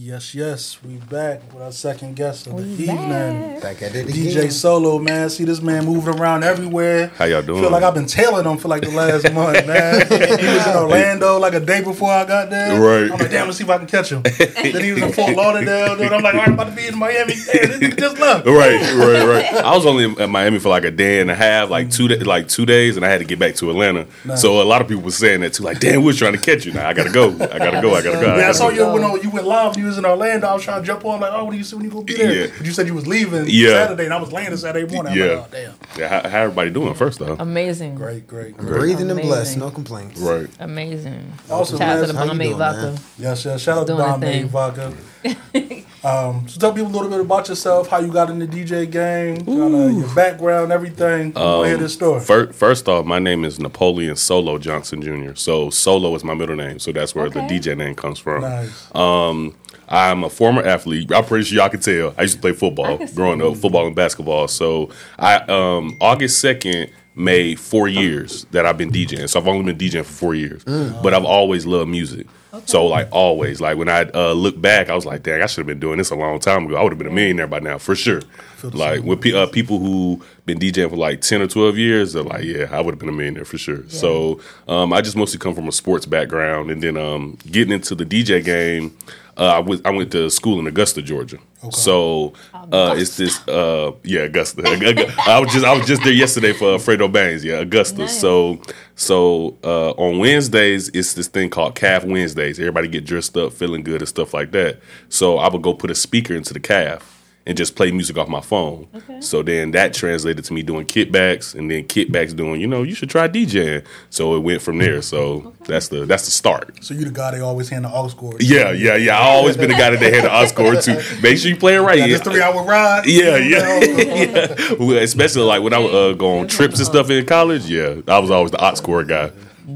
Yes, yes, we back with our second guest of the We evening. back. Back at it DJ again. Solo, man. See this man moving around everywhere. How y'all doing? Feel like I've been tailing him for like the last month, man. He was in Orlando like a day before I got there. Right. I'm like, damn, let's see if I can catch him. then he was in Fort Lauderdale, dude. I'm like, all right, I'm about to be in Miami. Damn, this nigga just left. Right, right, right. I was only in Miami for like a day and a half, like two, da- like two days, and I had to get back to Atlanta. So a lot of people were saying that too, like, "Damn, we are trying to catch you now. I gotta go. I gotta go. I gotta go." I Yeah, I gotta saw go." you when uh, you went live you was in Orlando. I was trying to jump on, like, oh, when you see when you gonna be there? Yeah. But you said you was leaving Yeah. Saturday, and I was landing Saturday morning. I'm Yeah. like, oh, damn. Yeah, how, how everybody doing first though? Amazing. Great, great, great. Breathing and blessed, no complaints. Right. Amazing. Awesome, Shout out man. to the How you Bomb doing, Vodka. man? Yes, yes. Shout out to Doing a Bomb Vodka. um, so tell people a little bit about yourself, how you got in the DJ game, kind of your background, everything. I want to hear this story. First, first off, my name is Napoleon Solo Johnson Jr. So Solo is my middle name, so that's where Okay. the DJ name comes from. nice. Um, I'm a former athlete. I'm pretty sure y'all can tell. I used to play football growing up, football and basketball. So I um August second made four years that I've been DJing. So I've only been DJing for four years, but I've always loved music. So like always, like when I uh, look back, I was like, "Dang, I should have been doing this a long time ago. I would have been a millionaire by now for sure." Like with pe- uh, people who been DJing for like ten or twelve years, they're like, "Yeah, I would have been a millionaire for sure." So um, I just mostly come from a sports background, and then um, getting into the DJ game. Uh, I went I went to school in Augusta, Georgia. So uh, it's this uh, yeah Augusta. I was just I was just there yesterday for Fredo Bangs. Yeah, Augusta. Nice. So so uh, on Wednesdays it's this thing called Calf Wednesdays. Everybody get dressed up, feeling good and stuff like that. So I would go put a speaker into the calf and just play music off my phone. Okay. So then that translated to me doing kickbacks, and then kickbacks doing, you know, you should try DJing. So it went from there. So that's the that's the start. So you the guy they always hand the aux cord. Yeah, yeah, yeah. I always been the guy that they had the aux cord to. Make sure you play it right. Yeah, this three hour ride. Yeah, yeah, yeah. Well, Especially like when I would uh, go on trips and stuff in college. Yeah, I was always the aux cord guy.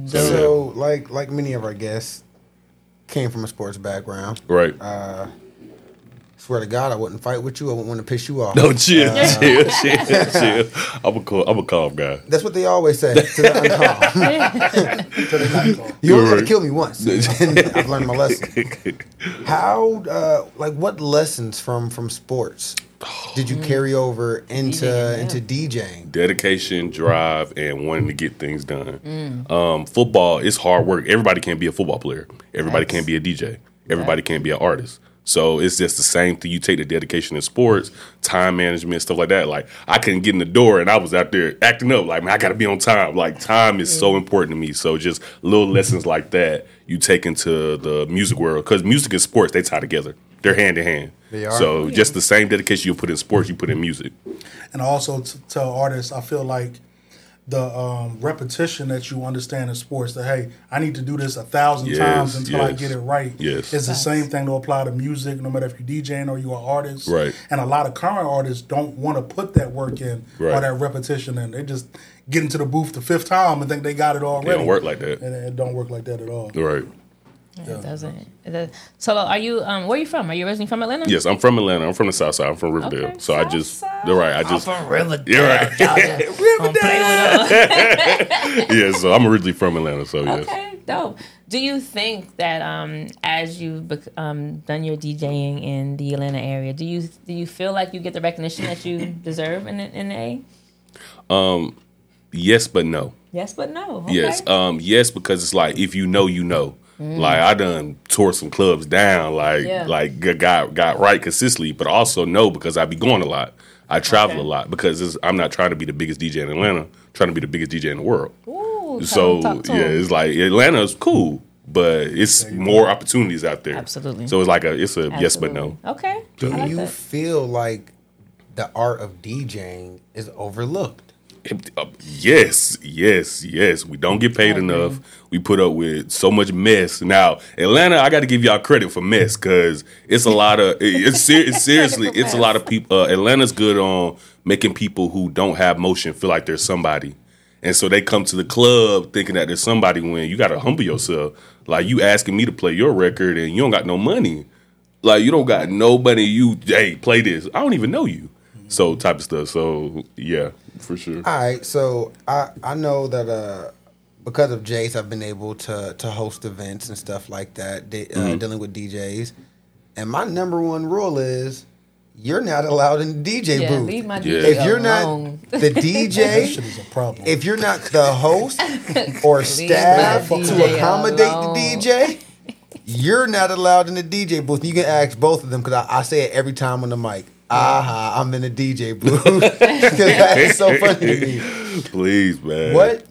So, like like many of our guests, came from a sports background. Right. Swear to God, I wouldn't fight with you. I wouldn't want to piss you off. no, chill, chill, chill, chill. I'm a cool, I'm a calm guy. That's what they always say to the uncalm. till they not. You only got to Right. kill me once. And I've learned my lesson. How, uh, like, what lessons from from sports did you carry over into DJing, yeah. into DJing? Dedication, drive, and wanting to get things done. Um, football is hard work. Everybody can't be a football player. Everybody Yes. can't be a DJ. Everybody can't be an artist. So it's just the same thing. You take the dedication in sports, time management, stuff like that. Like I couldn't get in the door, and I was out there acting up. Like man, I got to be on time. Like time is so important to me. So just little lessons like that you take into the music world because music and sports they tie together. They're hand in hand. They are. So just the same dedication you put in sports, you put in music. And also to tell artists, I feel like the um, repetition that you understand in sports that hey, I need to do this a thousand Yes, times until I get it right. yes. It's the same thing to apply to music, no matter if you're DJing or you're an artist. Right. And a lot of current artists don't want to put that work in or that repetition in. They just get into the booth the fifth time and think they got it already. It don't work like that. And it don't work like that at all. Right. It doesn't. It does. So, are you? Um, where are you from? Are you originally from Atlanta? Yes, I'm from Atlanta. I'm from the South Side. I'm from Riverdale. Okay, so I just, Side. you're right. I just, I'm from Riverdale. You're right. Georgia. Don't play with us. yeah. So I'm originally from Atlanta. So yes. Okay, dope. Do you think that um, as you've bec- um, done your DJing in the Atlanta area, do you do you feel like you get the recognition that you deserve in the, in the A? Yes, but no. Yes, but no. Okay. Yes. Um. Yes, because it's like if you know, you know. Mm. Like I done tore some clubs down. Like Yeah. like g- got got right consistently, but also no because I be going a lot. I travel Okay. a lot because it's, I'm not trying to be the biggest DJ in Atlanta. I'm trying to be the biggest DJ in the world. Ooh, tell so 'em, talk to yeah, 'em. it's like Atlanta's cool, but it's more opportunities out there. Absolutely. So it's like a it's a yes but no. Okay. I Do like you that. feel like the art of DJing is overlooked? Uh, Yes, yes, yes. We don't get paid enough. We put up with so much mess. Now, Atlanta, I got to give y'all credit for mess because it's a lot of it's, ser- it's seriously it's a lot of people. Uh, Atlanta's good on making people who don't have motion feel like there's somebody, and so they come to the club thinking that there's somebody. When you got to humble yourself, like you asking me to play your record and you don't got no money, like you don't got nobody. You hey play this. I don't even know you. So type of stuff. So yeah, for sure. All right, so I I know that uh because of Jase, I've been able to to host events and stuff like that, de- uh, dealing with DJs. and my number one rule is you're not allowed in the DJ Yeah, booth. leave my Yeah. DJ if you're alone. not the DJ, shit is a problem. if you're not the host or staff to accommodate alone. the DJ, you're not allowed in the DJ booth. You can ask both of them because I, I say it every time on the mic. Aha, I'm in the DJ booth because that's so funny to me. Please, man. What?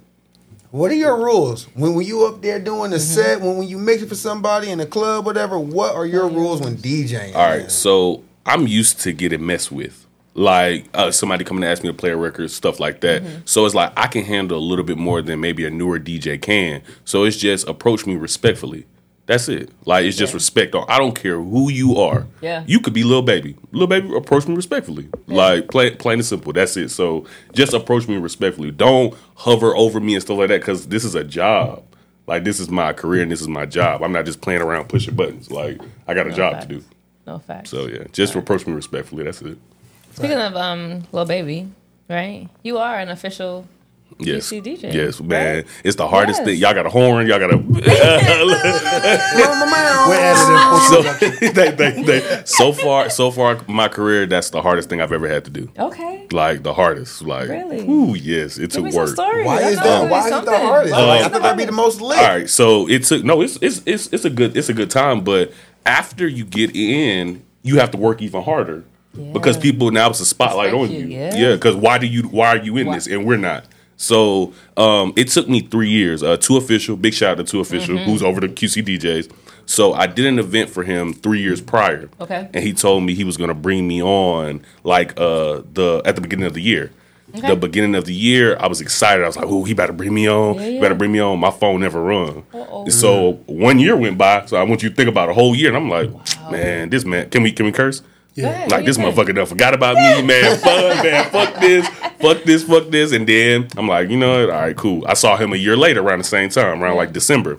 What are your rules when when you up there doing a Mm-hmm. set? When when you mix it for somebody in a club, whatever? What are your rules when DJing? All right, so I'm used to getting messed with. Like uh, somebody coming to ask me to play a record, stuff like that. Mm-hmm. So it's like I can handle a little bit more than maybe a newer DJ can. So it's just approach me respectfully. That's it. Like it's just Yeah. respect. I don't care who you are. Yeah. You could be Lil Baby. Lil Baby, approach me respectfully. Like plain, plain and simple. That's it. So just approach me respectfully. Don't hover over me and stuff like that because this is a job. Like this is my career and this is my job. I'm not just playing around pushing buttons. Like I got a No job facts. to do. No facts. So yeah, just approach me respectfully. That's it. Speaking of um, Lil Baby, right? You are an official Yes, QC DJ, yes, man. right? It's the hardest Yes. thing. Y'all got a horn. Y'all got a. We're so, they, they, they, so far, so far, my career. That's the hardest thing I've ever had to do. Okay. Like the hardest. Like, Really? ooh, yes, it Give took work. stories. Why That's is that? Why is it the hardest? Why Like, I it thought that'd be the most lit. All right, so it took no. It's it's it's it's a good it's a good time, but after you get in, you have to work even harder because people now it's a spotlight Respect on you, you. yeah. Yeah, because why do you why are you in Why- this and we're not? So um, it took me three years. Uh, two official, big shout out to two official, Mm-hmm. who's over the QC DJs. So I did an event for him three years prior. Okay. and he told me he was going to bring me on like uh, the at the beginning of the year. Okay. The beginning of the year, I was excited. I was like, "Oh, he better bring me on. Yeah, He better bring me on." My phone never rung. Uh-oh. So one year went by. So I want you to think about a whole year, and I'm like, "Man, this man, can we can we curse?" Ahead, Like this motherfucker done forgot about me, man. Fuck, man. Fuck this. Fuck this. Fuck this. And then I'm like, you know what? All right, cool. I saw him a year later around the same time, around like December.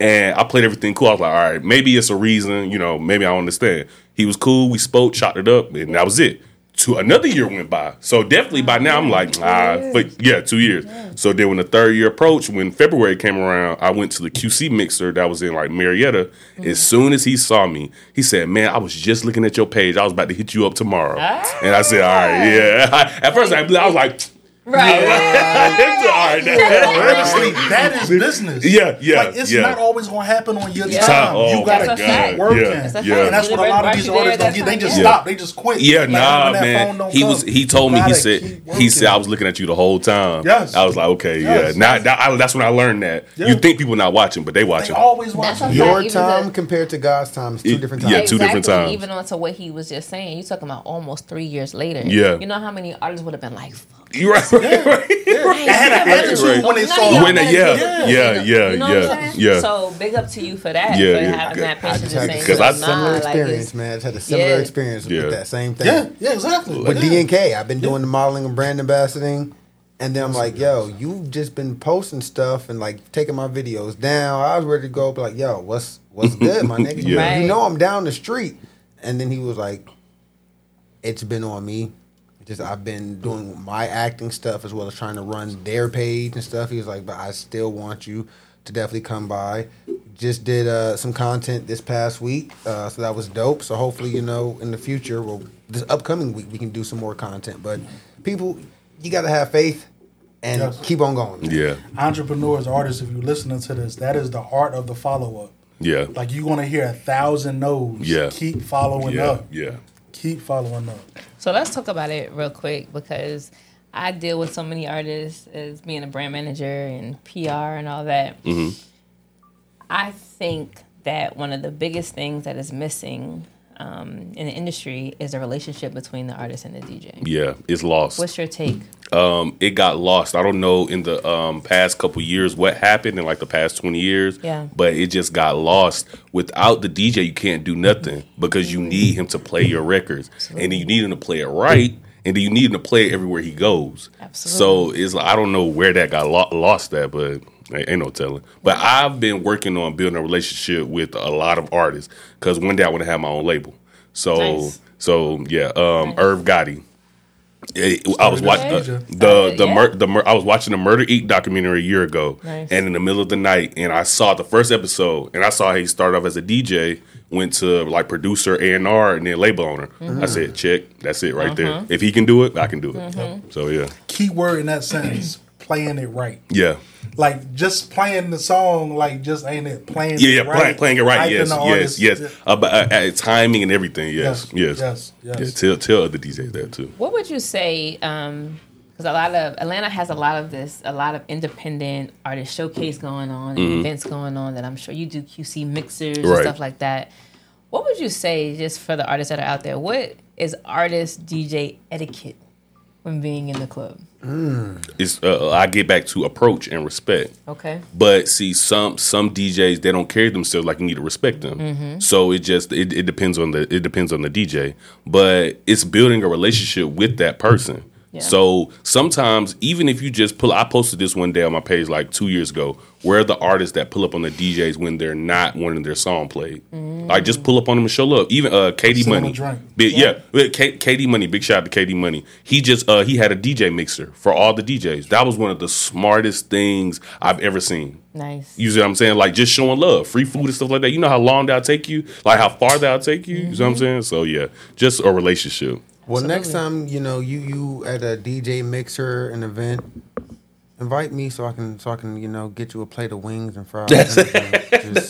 And I played everything cool. I was like, all right, maybe it's a reason, you know, maybe I understand. He was cool. We spoke, chopped it up, and that was it. To another year went by. So definitely by now I'm like, ah, but yeah, two years. So then when the third year approached, when February came around, I went to the QC mixer that was in like Marietta. As soon as he saw me, he said, Man, I was just looking at your page. I was about to hit you up tomorrow. And I said, All right, yeah. At first I, I was like, Right. all right. Honestly, that is business. Yeah, yeah, Like it's yeah. not always gonna happen on your Yeah. time. Oh, you gotta a keep fact. working. Yeah, That's a yeah. And that's what a lot of these artists don't get. They just Yeah. stop. They just quit. Yeah, Like, nah, when phone man. don't He come, was. He told me. He said. He said I was looking at you the whole time. Yes. I was like, okay, Yes. yeah. Now that, I, that's when I learned that Yeah. you think people not watching, but they They watching. always watching. Your time compared to God's time is two Yeah, different yeah, two different times. Even on to what he was just saying, you talking about almost three years later. Yeah. You know how many artists would have been like, "Fuck." You right, right, right. They had an attitude Right. when they saw you When gotta they- yeah, get yeah, yeah, you know yeah, what I'm saying? yeah. So big up to you for that. Yeah, for yeah. having that I patience just and had saying, Because I- a similar nah, experience, like man. I just had a similar Yeah. experience Yeah. with that same thing. Yeah, yeah, exactly. With yeah. DNK, I've been doing the modeling and brand ambassadoring. And then I'm like, yo, you've just been posting stuff and like taking my videos down. I was ready to go, but like, yo, what's what's good, my nigga? Yeah. Right. You know I'm down the street. And then he was like, it's been on me. Just I've been doing my acting stuff as well as trying to run their page and stuff. He was like, but I still want you to definitely come by. Just did uh, some content this past week, uh, so that was dope. So hopefully, you know, in the future, well, this upcoming week, we can do some more content. But people, you got to have faith and Yes. keep on going. Yeah, Entrepreneurs, artists, if you're listening to this, that is the heart of the follow up. yeah, Like you're gonna hear a thousand no's. Yeah. Keep following yeah, up. yeah. Keep following up. So let's talk about it real quick because I deal with so many artists as being a brand manager and PR and all that. Mm-hmm. I think that one of the biggest things that is missing um, in the industry is a relationship between the artist and the DJ. Yeah, it's lost. What's your take? Um, it got lost. I don't know in the um, past couple years what happened in like the past twenty years. Yeah. But it just got lost. Without the DJ, you can't do nothing because you need him to play your records, and then you need him to play it right, and then you need him to play it everywhere he goes. Absolutely. So it's I don't know where that got lo- lost at, but. Ain't no telling. But I've been working on building a relationship with a lot of artists because one day I want to have my own label. So, Nice. so yeah, um, Irv Gotti. It- I was watching uh, the DJ. the Yeah. mur- the mur- I was watching the Murder Inc documentary a year ago, Nice. and in the middle of the night, and I saw the first episode, and I saw he started off as a DJ, went to like producer A and R, and then label owner. Mm-hmm. I said, check, that's it right Uh-huh. there. If he can do it, I can do it. Mm-hmm. So yeah, Key word in that sentence: playing it right. yeah, Like just playing the song, like just ain't it playing? yeah, it yeah. right, Playing, playing it right, hyping yes, the yes, artist. yes. About uh, uh, timing and everything, yes, yes, yes, yes. Yeah, tell tell other DJs that too. What would you say? Because a lot of Atlanta has a lot of this, a lot of independent artist showcase going on, and events going on. That I'm sure you do QC mixers and Mm-hmm. Stuff like that. What would you say, just for the artists that are out there? What is artist DJ etiquette when being in the club? It's uh, I get back to approach and respect. Okay. But see, some some DJs they don't carry themselves like you need to respect them. Mm-hmm. So it just it, it depends on the it depends on the DJ. But it's building a relationship with that person. Yeah. So sometimes even if you just pull, I posted this one day on my page like two years ago. Where are the artists that pull up on the DJs when they're not wanting their song played? Like just pull up on them and show love. Even uh, Katie Send 'em a Money, drink. Big, yeah, yeah K- Katie Money. Big shout out to Katie Money. He just uh, he had a DJ mixer for all the DJs. That was one of the smartest things I've ever seen. Nice. You see what I'm saying? Like just showing love, free food and stuff like that. You know how long that'll take you, like how far that'll take you. You see what I'm saying? So yeah, just a relationship. Well, next time you know you you at a DJ mixer an event, invite me so I can so I can you know get you a plate of wings and fries. That's- and everything. That's,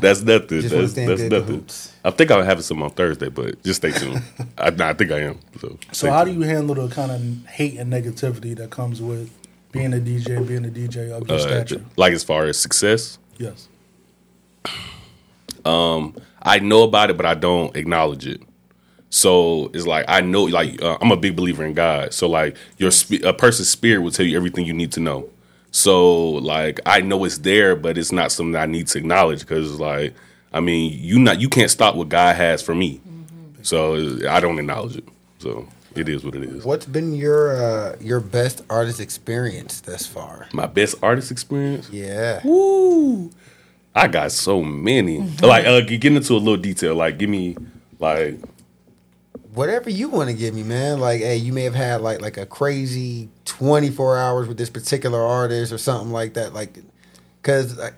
that's nothing. just That's, that's nothing. I think I'll have some on Thursday, but just stay tuned. I, nah, I think I am. So, So stay how do you handle the kind of hate and negativity that comes with being a DJ, being a DJ of your Uh, stature? like as far as success? Yes. Um, I know about it, but I don't acknowledge it. So it's like I know, like uh, I'm a big believer in God. So like your sp- a person's spirit will tell you everything you need to know. So like I know it's there, but it's not something I need to acknowledge because like I mean you not you can't stop what God has for me. So I don't acknowledge it. So it is what it is. What's been your uh, your best artist experience thus far? My best artist experience. Yeah. Woo! I got so many. Like, uh, get into a little detail. Like, give me, like, whatever you want to give me, man. Like, hey, you may have had like like a crazy twenty four hours with this particular artist or something like that. Like, because like,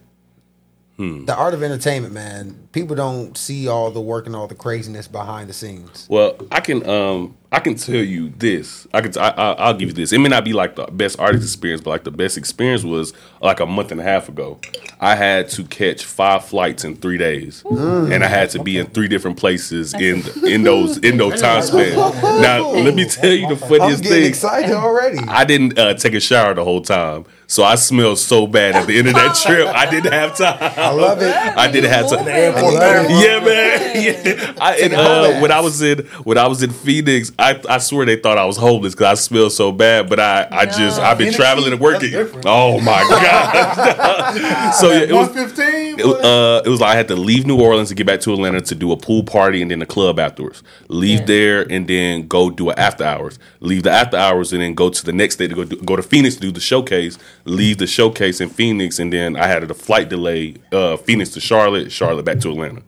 hmm. the art of entertainment, man, people don't see all the work and all the craziness behind the scenes. Well, I can um I can tell you this. I can t- I, I, I'll give you this. It may not be like the best artist experience, but like the best experience was like a month and a half ago. I had to catch five flights in three days, and I had to be in three different places in in those in those time span. Now, let me tell you the I'm funniest thing. excited already. I didn't uh, take a shower the whole time, so I smelled so bad at the end of that trip. I didn't have time. I love it. I didn't have time. Airport love Yeah, man. Yeah. I, and, uh, when I was in when I was in Phoenix, I, I swear they thought I was homeless because I smelled so bad. But I, I just I've been Phoenix traveling and working. Oh my god! so yeah, it was. fifteen. It, was, uh, it was like I had to leave New Orleans to get back to Atlanta to do a pool party and then a club afterwards. Leave Yeah. there and then go do an after hours. Leave the after hours and then go to the next day to go do, go to Phoenix to do the showcase. Leave the showcase in Phoenix and then I had a flight delay. Uh, Phoenix to Charlotte, Charlotte back to Atlanta.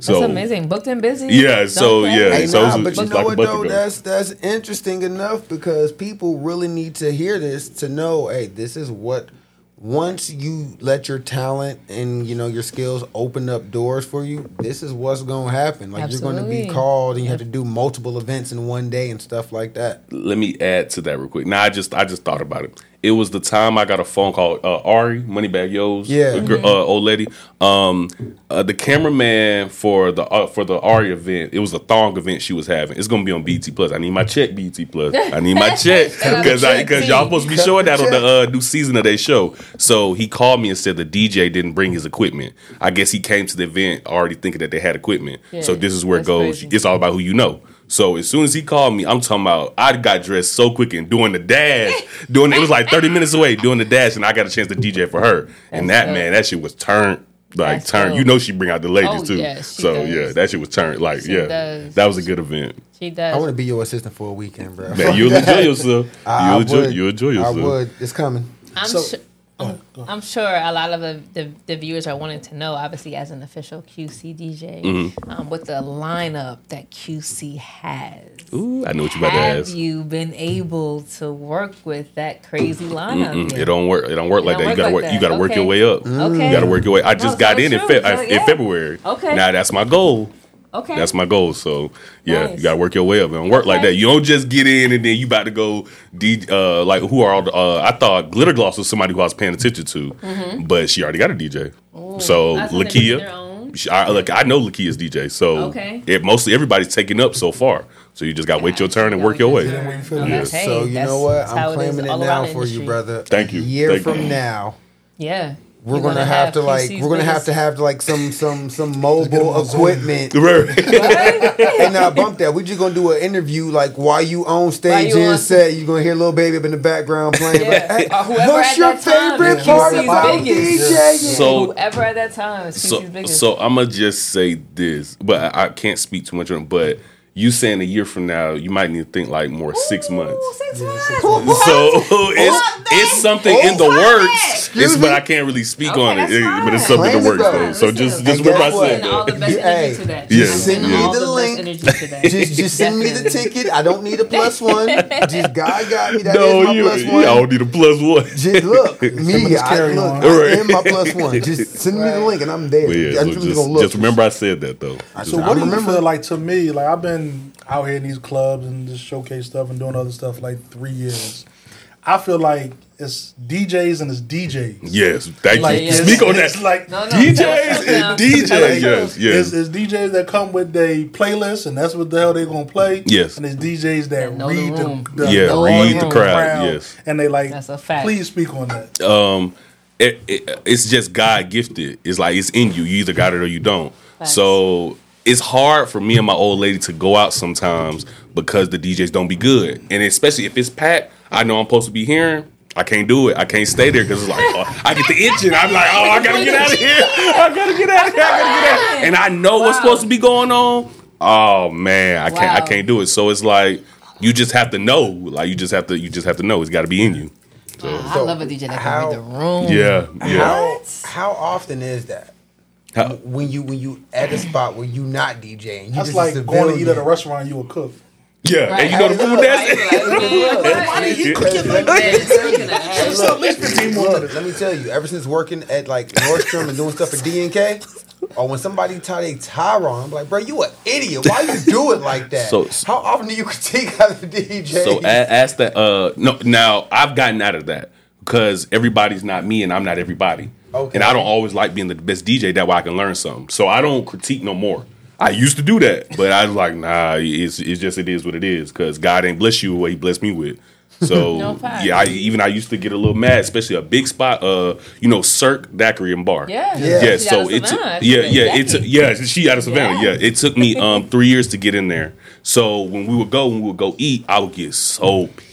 So That's amazing. Booked and busy. Yeah, Don't so, yeah, Hey, so nah, was- but you know like what though? ago. That's that's interesting enough because people really need to hear this to know. Hey, this is what. Once you let your talent and you know your skills open up doors for you, this is what's going to happen. Like you're going to be called and you have to do multiple events in one day and stuff like that. let me add to that real quick. Now I just I just thought about it. It was the time I got a phone call. Uh, Ari Moneybagg Yo's, Yeah. the gir- uh, old lady. Um, uh, the cameraman for the uh, for the Ari event. It was a thong event she was having. It's gonna be on BT Plus. I need my check, BT Plus. I need my check because I because y'all supposed to be showing that on the uh, new season of their show. So he called me and said the DJ didn't bring his equipment. I guess he came to the event already thinking that they had equipment. So this is where it goes. crazy. It's all about who you know. So as soon as he called me, I'm talking about I got dressed so quick and doing the dash, doing it was like 30 minutes away doing the dash, and I got a chance to DJ for her. and that dope. man, that shit was turned like That's turned. dope. You know she bring out the ladies Oh, too. yes, she so does. yeah, that shit was turned. Like She yeah, does. that was a good event. She does. I want to be your assistant for a weekend, bro. Man, you'll enjoy yourself. I- I You'll enjoy. would. You'll enjoy I yourself. would. It's coming. I'm So- su- Go ahead, go ahead. I'm sure a lot of the, the, the viewers are wanting to know, obviously, as an official QC DJ, Mm-hmm. um, what the lineup that QC has. Ooh, I know what you about to ask. Have ask. you been able to work with that crazy lineup? Yet? It don't work. It don't work like don't that. You gotta like work. You gotta work your way up. Okay. You gotta work your way. I just No, got so in in. Fe- So, in. February. Okay. Now that's my goal. Okay. That's my goal. So yeah, Nice. you gotta work your way up and work like that. You don't just get in and then you about to go. D, uh, like who are all? The, uh, I thought Glitter Gloss was somebody who I was paying attention to, but she already got a DJ. so Mm-hmm. That's what they bring their Lakeyah, I, look, I know Lakeyah's DJ. So Okay. it, mostly everybody's taking up so far. So you just gotta wait your turn and Gotta work your way. your turn. wait for No, it. that's- hey, so you that's- know what? I'm claiming it all now around the for you, brother. Thank you. A year Thank from you. now, Yeah. We're You're gonna, have, to like QC's we're gonna have to have like some some some mobile equipment and not bump that. We just gonna do an interview like while you on stage you on- and set. You gonna hear Lil Baby up in the background playing. Yeah. Like, hey, uh, Or what's your that time favorite is part QC's about biggest. DJing? So- Whoever at that time is so biggest. so I'm gonna just say this, but I, I can't speak too much on. it, But you saying a year from now, you might need to think like more six months. Ooh, six months. So it's it's something in the works. Excuse It's but? I can't really speak Okay, on it, it- but it's something in the Claim it, works bro. though. So just Listen, just and remember I said Send all the that. best You- energy to that. just Send send me the link. energy to that. Just, just send me the ticket. I don't need a plus one. Just God got me. That is No, my you, plus you one. don't need a plus one. Just look, me, Just I, look, on. I Right. am my plus one. Just send me the link and I'm there. Yeah, I'm so just, just, gonna look. just remember I said that though. So I what do you remember- feel like to me? Like I've been out here in these clubs and just showcase stuff and doing other stuff like three years. I feel like it's DJs and it's DJs. Yes, thank Like you. yeah, Speak it's, on it's that. like No, no, DJs no, no. and DJs. Like, Yes, yes. It's, it's DJs that come with their playlist and that's what the hell they're gonna play. Yes. and it's DJs that That know the read the, room. the, Yeah, the read room the crowd, yes. and they like. That's a fact. Please speak on that. um it, it, it's just God gifted. It's like it's in you. You either got it or you don't. Facts. So it's hard for me and my old lady to go out sometimes because the DJs don't be good, and especially if it's packed. I know I'm supposed to be hearing. I can't do it. I can't stay there because it's like oh, I get the itching. I'm like, oh, I gotta get out of here. I gotta get out of here. I gotta get out. And I know what's supposed to be going on. Oh man, I can't. I can't do it. So it's like you just have to know. Like you just have to. You just have to know. It's got to be in you. I love a DJ that can read the room. Yeah, yeah. How how often is that? How- When you when you at a spot where you not DJing, you That's just like a going to eat at a civilian. restaurant. You a cook. Yeah, Right. and you know the food look, that's Why you Hey, cooking like Man, that? speaking of Hey, ass, look, more look, minutes. let me tell you, ever since working at like Nordstrom and doing stuff for DNK, or when somebody tie their tie wrong, I'm like, bro, you an idiot. Why you do it like that? So- How often do you critique other DJs? So ask that. Uh, no, now I've gotten out of that because everybody's not me and I'm not everybody. Okay. And I don't always like being the best DJ. That way I can learn something. So I don't critique no more. I used to do that, but I was like, nah, it's it's just it is what it is because God ain't bless you with what He blessed me with. So No yeah, I, even I used to get a little mad, especially a big spot. Uh, you know, Cirque Daiquiri and Bar. Yeah. Yeah. yeah. So it's yeah, yeah. It's yeah. She out of Savannah. Yeah. Yeah. It took me um three years to get in there. So when we would go, when we would go eat, I would get so pissed.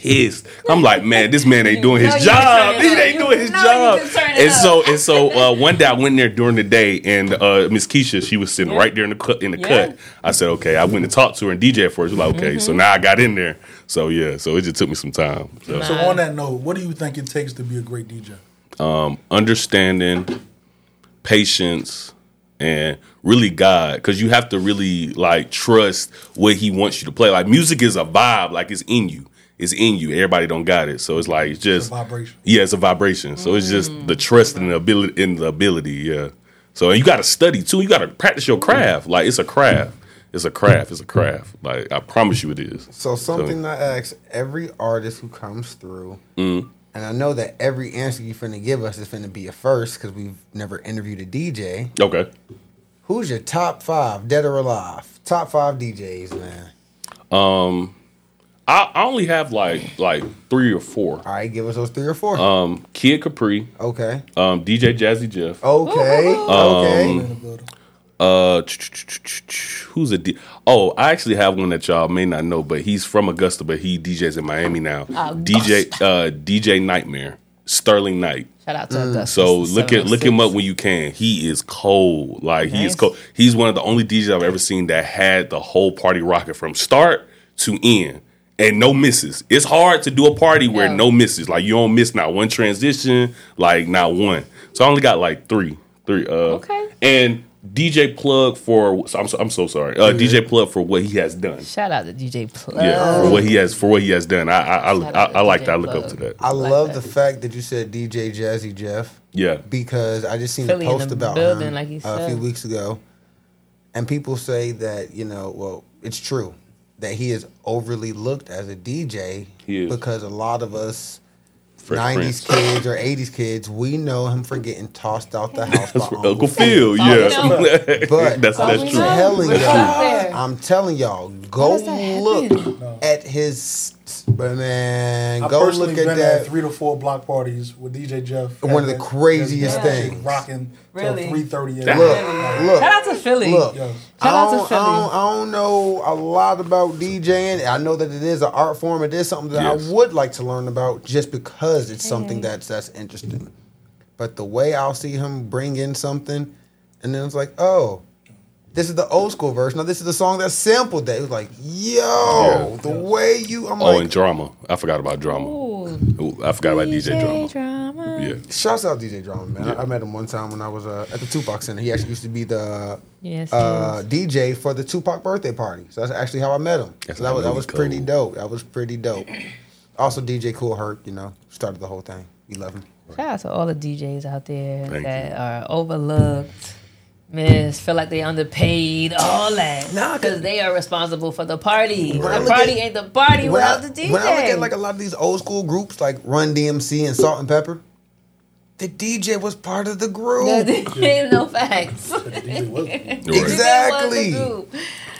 I'm like, man, this man ain't doing his No, job. He ain't doing his no, job. can turn it And so and so uh, one day I went in there during the day, and uh, Miss Keisha, she was sitting Yeah. right there in the cut. In the Yeah. cut, I said, okay. I went to talk to her and DJ for her. She was like, okay. Mm-hmm. So now I got in there. So yeah. So it just took me some time. So. So on that note, what do you think it takes to be a great DJ? understanding, patience, and really God, because you have to really like trust what He wants you to play. Like music is a vibe, like it's in you. It's in you. Everybody don't got it, so it's like it's just vibration. Yeah, it's a vibration. So it's just the trust and the ability in the ability. Yeah. So you got to study too. You got to practice your craft. Like it's a craft. It's a craft. It's a craft. Like I promise you, it is. So something I ask every artist who comes through, Mm. and I know that every answer you're finna give us is finna be a first because we've never interviewed a DJ. Okay. Who's your top five, dead or alive? Top five DJs, man. I, I only have like like three or four. All right, give us those three or four. Um, Kid Capri, okay. um, DJ Jazzy Jeff. Okay. okay. In the. Uh, who's a D? Oh, I actually have one that y'all may not know, but he's from Augusta, but he DJs in Miami now. DJ, uh, DJ Nightmare, Sterling Knight. Shout out to Augusta. So look at look him up when you can. He is cold. Like he is cold. He's one of the only DJs I've ever seen that had the whole party rocking from start to end. And no misses. It's hard to do a party where Yeah. no misses. Like you don't miss not one transition, like not one. So I only got like three, three. Uh, Okay. And DJ plug for. I'm so, I'm so sorry. Uh, DJ plug for what he has done. Shout out to DJ Plug. Yeah, for what he has for what he has done. I I, I, Shout I, out I like that. I look Plug. up to that. I Like love that. the fact that you said DJ Jazzy Jeff Yeah. because I just seen Philly a post the about building, him like you uh, a few weeks ago, and people say that you know, well, it's true that he is overly looked as a DJ because a lot of us. Fresh 90s Prince. kids or 80s kids, we know him for getting tossed out the house by Uncle, Uncle Phil. Phil. all we Yeah. But that's all that's we true. telling y'all. I'm telling y'all, go look happen? at his, but man, I go look at been that. at three to four block parties with DJ Jeff. One of the Had craziest that shit things. Rocking Really? till three thirty. Look, look, Shout out to Philly. look. Yes. Shout out to Philly. I, don't, I don't know a lot about DJing. I know that it is an art form. It is something that Yes. I would like to learn about just because it's something that's that's interesting. But the way I'll see him bring in something, and then it's like, oh, this is the old school version. Now this is the song that sampled that. It was like, yo, Yeah. the way you, I'm Oh, like, and drama. I forgot about drama. Ooh. Ooh, I forgot about DJ, drama. drama. Yeah. Shouts out DJ Drama, man. Yeah. I, I met him one time when I was uh, at the Tupac Center. He actually used to be the Yes. uh, DJ for the Tupac birthday party. So that's actually how I met him. That's So that was, that really was pretty dope. That was pretty dope. Also, DJ Kool Herc, you know, started the whole thing. We love him. Shout out to all the DJs out there Thank that you. are overlooked, miss, feel like they underpaid, all that. Nah, 'cause- because they are responsible for the party. The party at- ain't the party When I, without the DJ. when I look at like a lot of these old school groups like Run DMC and Salt-N-Pepa, the DJ was part of the group. ain't no facts. DJ was- Right. Exactly. The group.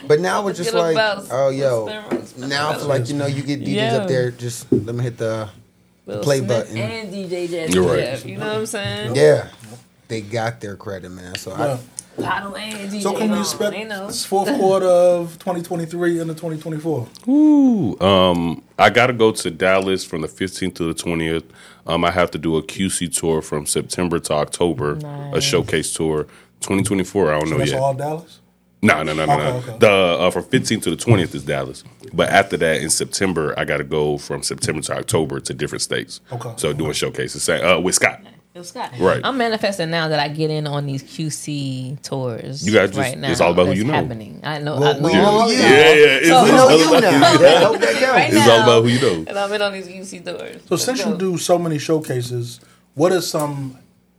But now we're just like, oh yo, Spence- now it's like you know you get DJs Yeah. up there. Just let me hit the Will play Smith button. and DJ Jazzy You're right. You know what I'm saying? yeah. They got their credit, man. So Yeah. I, Lotto and DJ. So can we on, expect this fourth quarter of 2023 into 2024? Ooh, um, I got to go to Dallas from the 15th to the 20th. Um, I have to do a QC tour from September to October, a showcase tour. 2024, I don't know That's yet. all Dallas. No, no, no, no, Okay, no. okay. The uh, from 15th to the 20th is Dallas, but after that in September, I got to go from September to October to different states. Okay. So doing showcases, uh, with Scott. It was Scott. Right. I'm manifesting now that I get in on these QC tours. You guys just- right now. it's all about who you know. Happening. I know. Well, I know. we Yeah, know who you. you yeah, know. yeah. It's, So- we it's know all you about now. you. That, hope that counts. Right It's all about who you know. And I've been on these QC tours. So since you do so many showcases, what are some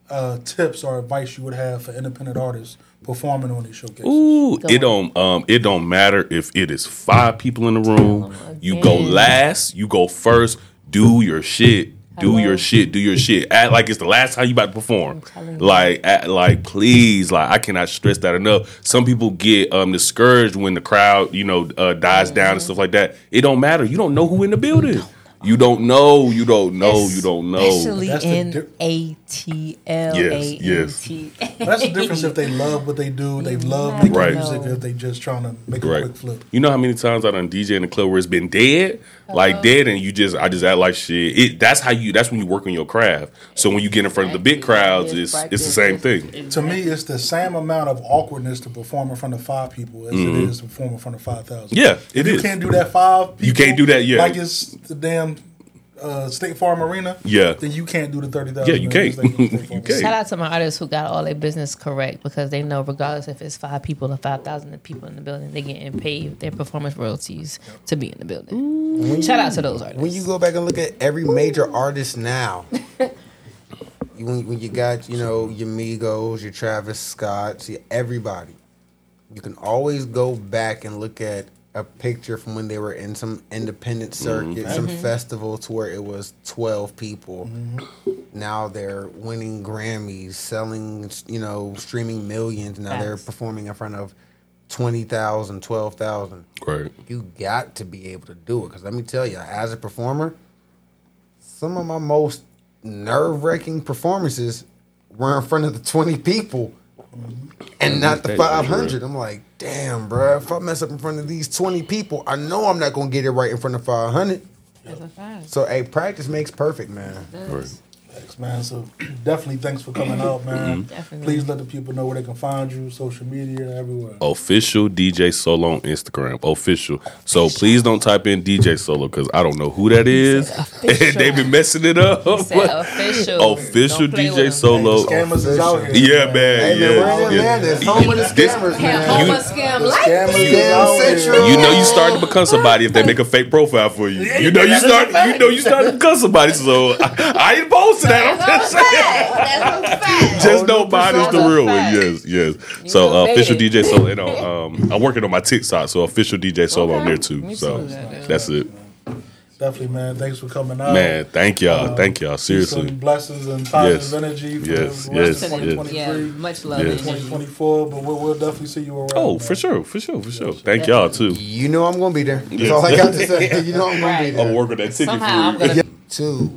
uh, tips or advice you would have for independent artists performing on these showcases? Ooh, Go it on. don't um it don't matter if it is five people in the room. them You go last, you go first, do your shit. Do your shit, do your shit. Act like it's the last time you about to perform. Like, act, like, please, like, I cannot stress that enough. Some people get um discouraged when the crowd, you know, uh, dies down Mm-hmm. and stuff like that. It don't matter. You don't know who in the building. You don't know. You don't know. You don't know. Especially That's the in di- ATL. Yes, yes. But that's the difference if they love what they do, they love making Right. music, if they just trying to make a quick flip. You know how many times I done DJ in the club where it's been dead, like dead, and you just I just act like shit. It that's how you that's when you work on your craft. So when you get in front of the big crowds, it's it's the same thing. To me, it's the same amount of awkwardness to perform in front of five people as it is to perform in front of five thousand. Mm-hmm. Yeah, it if you is. can't do that five. People, You can't do that, yeah. Like it's the damn uh, State Farm Arena. Yeah. then you can't do the thirty thousand. Yeah, you can't. You can't. Shout out to my artists who got all their business correct because they know regardless if it's five people or five thousand people in the building, they getting paid their performance royalties to be in the building. Shout out to those artists. when you go back and look at every major artist now, when, when you got you know your Migos, your Travis Scott, see everybody, you can always go back and look at a picture from when they were in some independent mm-hmm. circuit, some mm-hmm. festival to where it was twelve people. Mm-hmm. Now they're winning Grammys, selling you know streaming millions. Now they're performing in front of 20,000, 12,000 Right. you got to be able to do it. Because let me tell you, as a performer, some of my most nerve wracking performances were in front of the 20 people and not the 500. I'm like, damn, bro, if I mess up in front of these 20 people, I know I'm not going to get it right in front of 500. That's a. So, hey, practice makes perfect, man. Right. Thanks, man. So definitely thanks for coming out, man. Mm-hmm. Definitely. Please let the people know where they can find you, social media, everywhere. Official DJ Solo on Instagram. Official. So please don't type in DJ Solo because I don't know who that is. official. They've been messing it up. Official. Official Don't play with DJ. Solo. Scammers is out here. Yeah, man. Hey, man, yeah, yeah. Atlanta. It's home of the This- scammers, Home man. You- scam The scammers is Scam out here. Central. You know you start to become somebody if they make a fake profile for you. You know you start. You know you starting to become somebody. So I, I ain't posting that. I'm just saying. That's a fact. Just know mine is the real one. fact. Yes, yes. So uh, official. DJ Solo. You know, um, I'm working on my TikTok, so official DJ Solo on there too. Me So too. that's it, Definitely, man. Thanks for coming out. man. Thank y'all. Uh, Thank y'all. Some Seriously. blessings and positive Yes. energy for Yes, the rest yes, of yes. 2023, Yeah, much love. Yeah. and 2024. But we'll, we'll definitely see you around. Oh, man. for sure, for sure, for sure. Thank y'all too. You know I'm gonna be there. That's Yes. all I got to say. You know I'm gonna be Right. there. I'm working that ticket Somehow I'm for you. gonna Two.